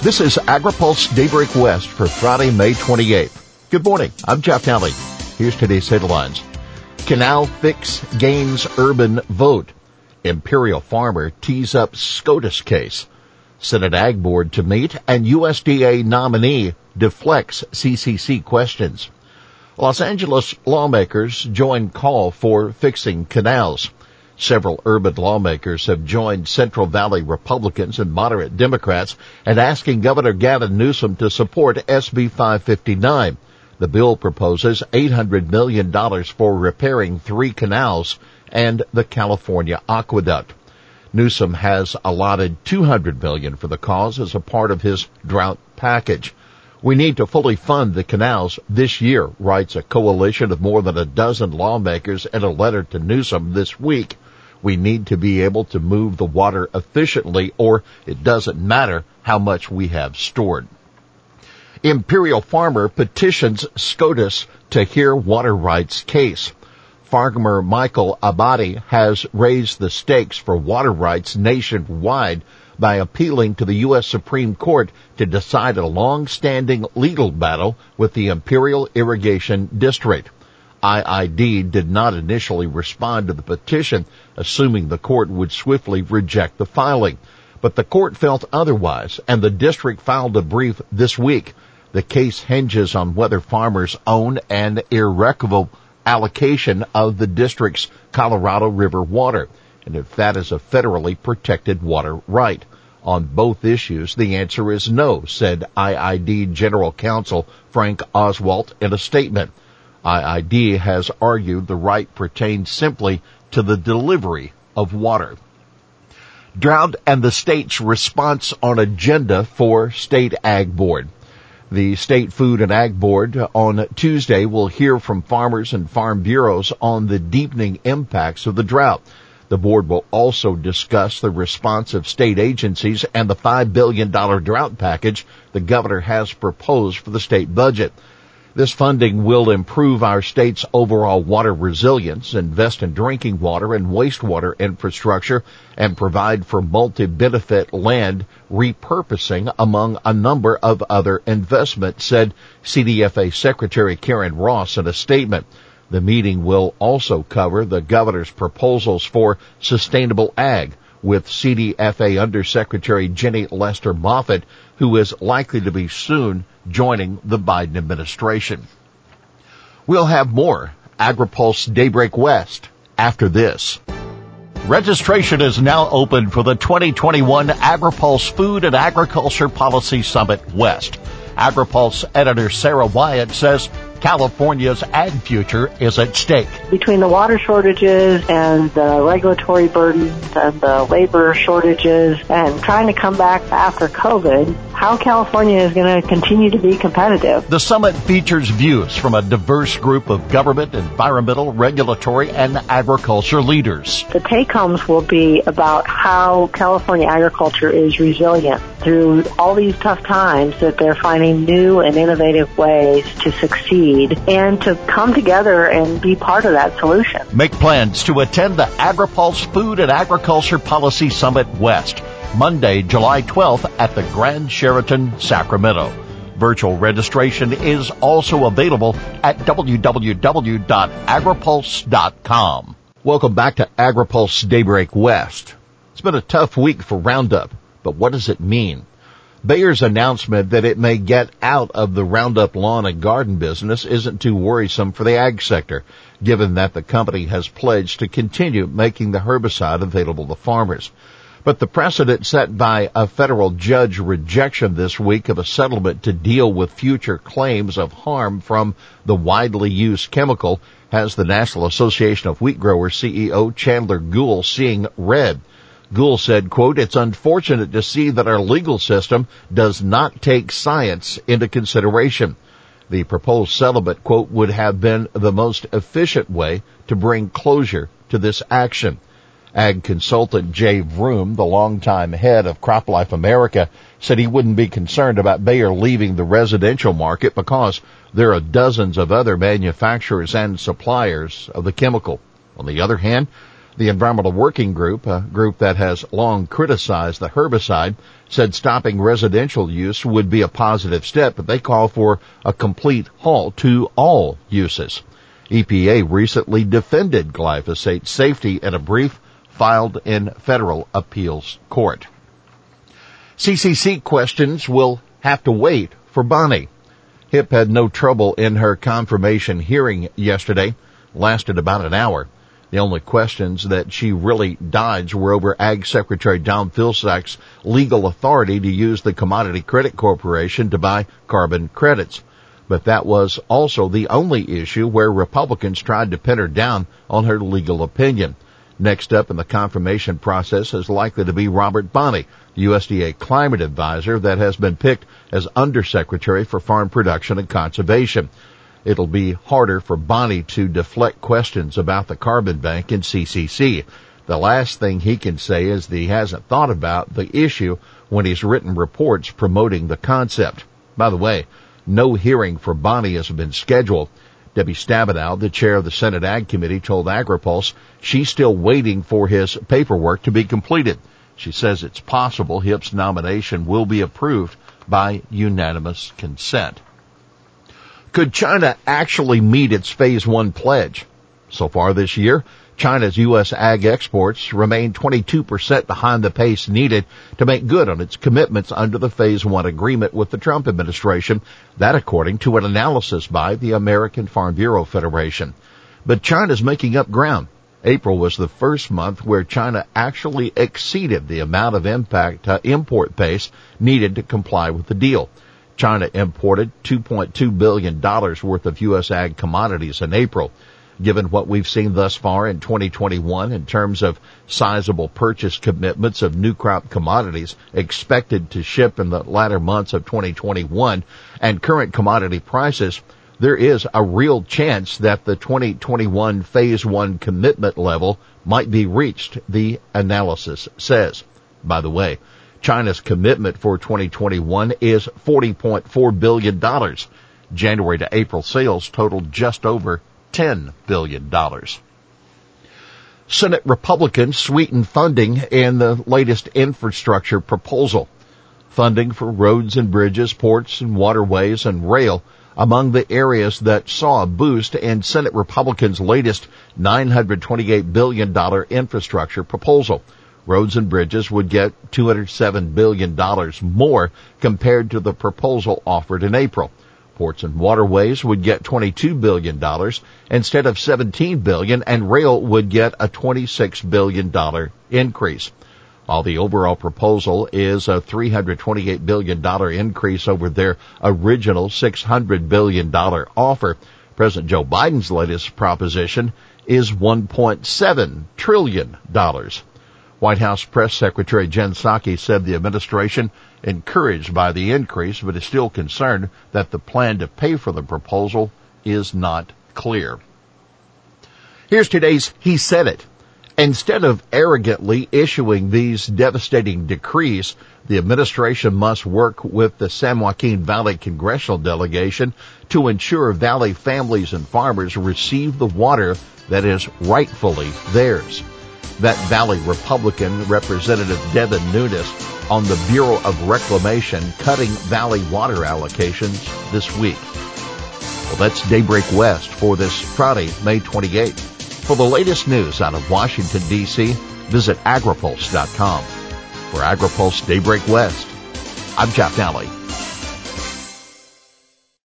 This is AgriPulse Daybreak West for Friday, May 28th. Good morning. I'm Jeff Nalley. Here's today's headlines. Canal fix gains urban vote. Imperial farmer tees up SCOTUS case. Senate Ag Board to meet and USDA nominee deflects CCC questions. Los Angeles lawmakers join call for fixing canals. Several urban lawmakers have joined Central Valley Republicans and moderate Democrats in asking Governor Gavin Newsom to support SB 559. The bill proposes $800 million for repairing three canals and the California aqueduct. Newsom has allotted 200 million for the cause as a part of his drought package. We need to fully fund the canals this year, writes a coalition of more than a dozen lawmakers in a letter to Newsom this week. We need to be able to move the water efficiently or it doesn't matter how much we have stored. Imperial Farmer petitions SCOTUS to hear water rights case. Farmer Michael Abatti has raised the stakes for water rights nationwide by appealing to the U.S. Supreme Court to decide a long-standing legal battle with the Imperial Irrigation District. IID did not initially respond to the petition, assuming the court would swiftly reject the filing. But the court felt otherwise, and the district filed a brief this week. The case hinges on whether farmers own an irrevocable allocation of the district's Colorado River water, and if that is a federally protected water right. On both issues, the answer is no, said IID General Counsel Frank Oswalt in a statement. IID has argued the right pertains simply to the delivery of water. Drought and the state's response on agenda for State Ag Board. The State Food and Ag Board on Tuesday will hear from farmers and farm bureaus on the deepening impacts of the drought. The board will also discuss the response of state agencies and the $5 billion drought package the governor has proposed for the state budget. This funding will improve our state's overall water resilience, invest in drinking water and wastewater infrastructure, and provide for multi-benefit land repurposing among a number of other investments, said CDFA Secretary Karen Ross in a statement. The meeting will also cover the governor's proposals for sustainable ag, with CDFA Undersecretary Jenny Lester Moffitt, who is likely to be soon joining the Biden administration. We'll have more AgriPulse Daybreak West after this. Registration is now open for the 2021 AgriPulse Food and Agriculture Policy Summit West. AgriPulse editor Sara Wyant says California's ag future is at stake. Between the water shortages and the regulatory burdens and the labor shortages and trying to come back after COVID, how California is going to continue to be competitive. The summit features views from a diverse group of government, environmental, regulatory, and agriculture leaders. The take homes will be about how California agriculture is resilient through all these tough times that they're finding new and innovative ways to succeed and to come together and be part of that solution. Make plans to attend the AgriPulse Food and Agriculture Policy Summit West Monday, July 12th at the Grand Sheraton, Sacramento. Virtual registration is also available at www.agripulse.com. Welcome back to AgriPulse Daybreak West. It's been a tough week for Roundup, but what does it mean? Bayer's announcement that it may get out of the Roundup lawn and garden business isn't too worrisome for the ag sector, given that the company has pledged to continue making the herbicide available to farmers. But the precedent set by a federal judge rejection this week of a settlement to deal with future claims of harm from the widely used chemical has the National Association of Wheat Growers CEO Chandler Goule seeing red. Goule said, quote, it's unfortunate to see that our legal system does not take science into consideration. The proposed settlement, quote, would have been the most efficient way to bring closure to this action. Ag consultant Jay Vroom, the longtime head of CropLife America, said he wouldn't be concerned about Bayer leaving the residential market because there are dozens of other manufacturers and suppliers of the chemical. On the other hand, The Environmental Working Group, a group that has long criticized the herbicide, said stopping residential use would be a positive step, but they call for a complete halt to all uses. EPA recently defended glyphosate safety in a brief filed in federal appeals court. CCC questions will have to wait for Bonnie. Hipp had no trouble in her confirmation hearing yesterday, lasted about an hour. The only questions that she really dodged were over Ag Secretary Tom Vilsack's legal authority to use the Commodity Credit Corporation to buy carbon credits. But that was also the only issue where Republicans tried to pin her down on her legal opinion. Next up in the confirmation process is likely to be Robert Bonnie, USDA climate advisor that has been picked as Undersecretary for Farm Production and Conservation it'll be harder for Bonnie to deflect questions about the carbon bank in CCC. The last thing he can say is that he hasn't thought about the issue when he's written reports promoting the concept. By the way, no hearing for Bonnie has been scheduled. Debbie Stabenow, the chair of the Senate Ag Committee, told AgriPulse she's still waiting for his paperwork to be completed. She says it's possible Hipp's nomination will be approved by unanimous consent. Could China actually meet its phase one pledge? So far this year, China's U.S. ag exports remain 22% behind the pace needed to make good on its commitments under the phase one agreement with the Trump administration. That according to an analysis by the American Farm Bureau Federation. But China's making up ground. April was the first month where China actually exceeded the amount of impact uh, import pace needed to comply with the deal. China imported $2.2 billion worth of U.S. ag commodities in April. Given what we've seen thus far in 2021 in terms of sizable purchase commitments of new crop commodities expected to ship in the latter months of 2021 and current commodity prices, there is a real chance that the 2021 phase one commitment level might be reached, the analysis says. By the way, China's commitment for 2021 is $40.4 billion. January to April sales totaled just over $10 billion. Senate Republicans sweetened funding in the latest infrastructure proposal. Funding for roads and bridges, ports and waterways and rail among the areas that saw a boost in Senate Republicans' latest $928 billion infrastructure proposal. Roads and Bridges would get $207 billion more compared to the proposal offered in April. Ports and Waterways would get $22 billion instead of 17 billion and rail would get a $26 billion increase. While the overall proposal is a $328 billion increase over their original $600 billion offer, President Joe Biden's latest proposition is $1.7 trillion. White House Press Secretary Jen Psaki said the administration encouraged by the increase, but is still concerned that the plan to pay for the proposal is not clear. Here's today's He Said It. Instead of arrogantly issuing these devastating decrees, the administration must work with the San Joaquin Valley congressional delegation to ensure Valley families and farmers receive the water that is rightfully theirs that Valley Republican Representative Devin Nunes on the Bureau of Reclamation cutting Valley water allocations this week. Well, that's Daybreak West for this Friday, May 28th. For the latest news out of Washington, D.C., visit agripulse.com. For AgriPulse Daybreak West, I'm Jeff Nalley.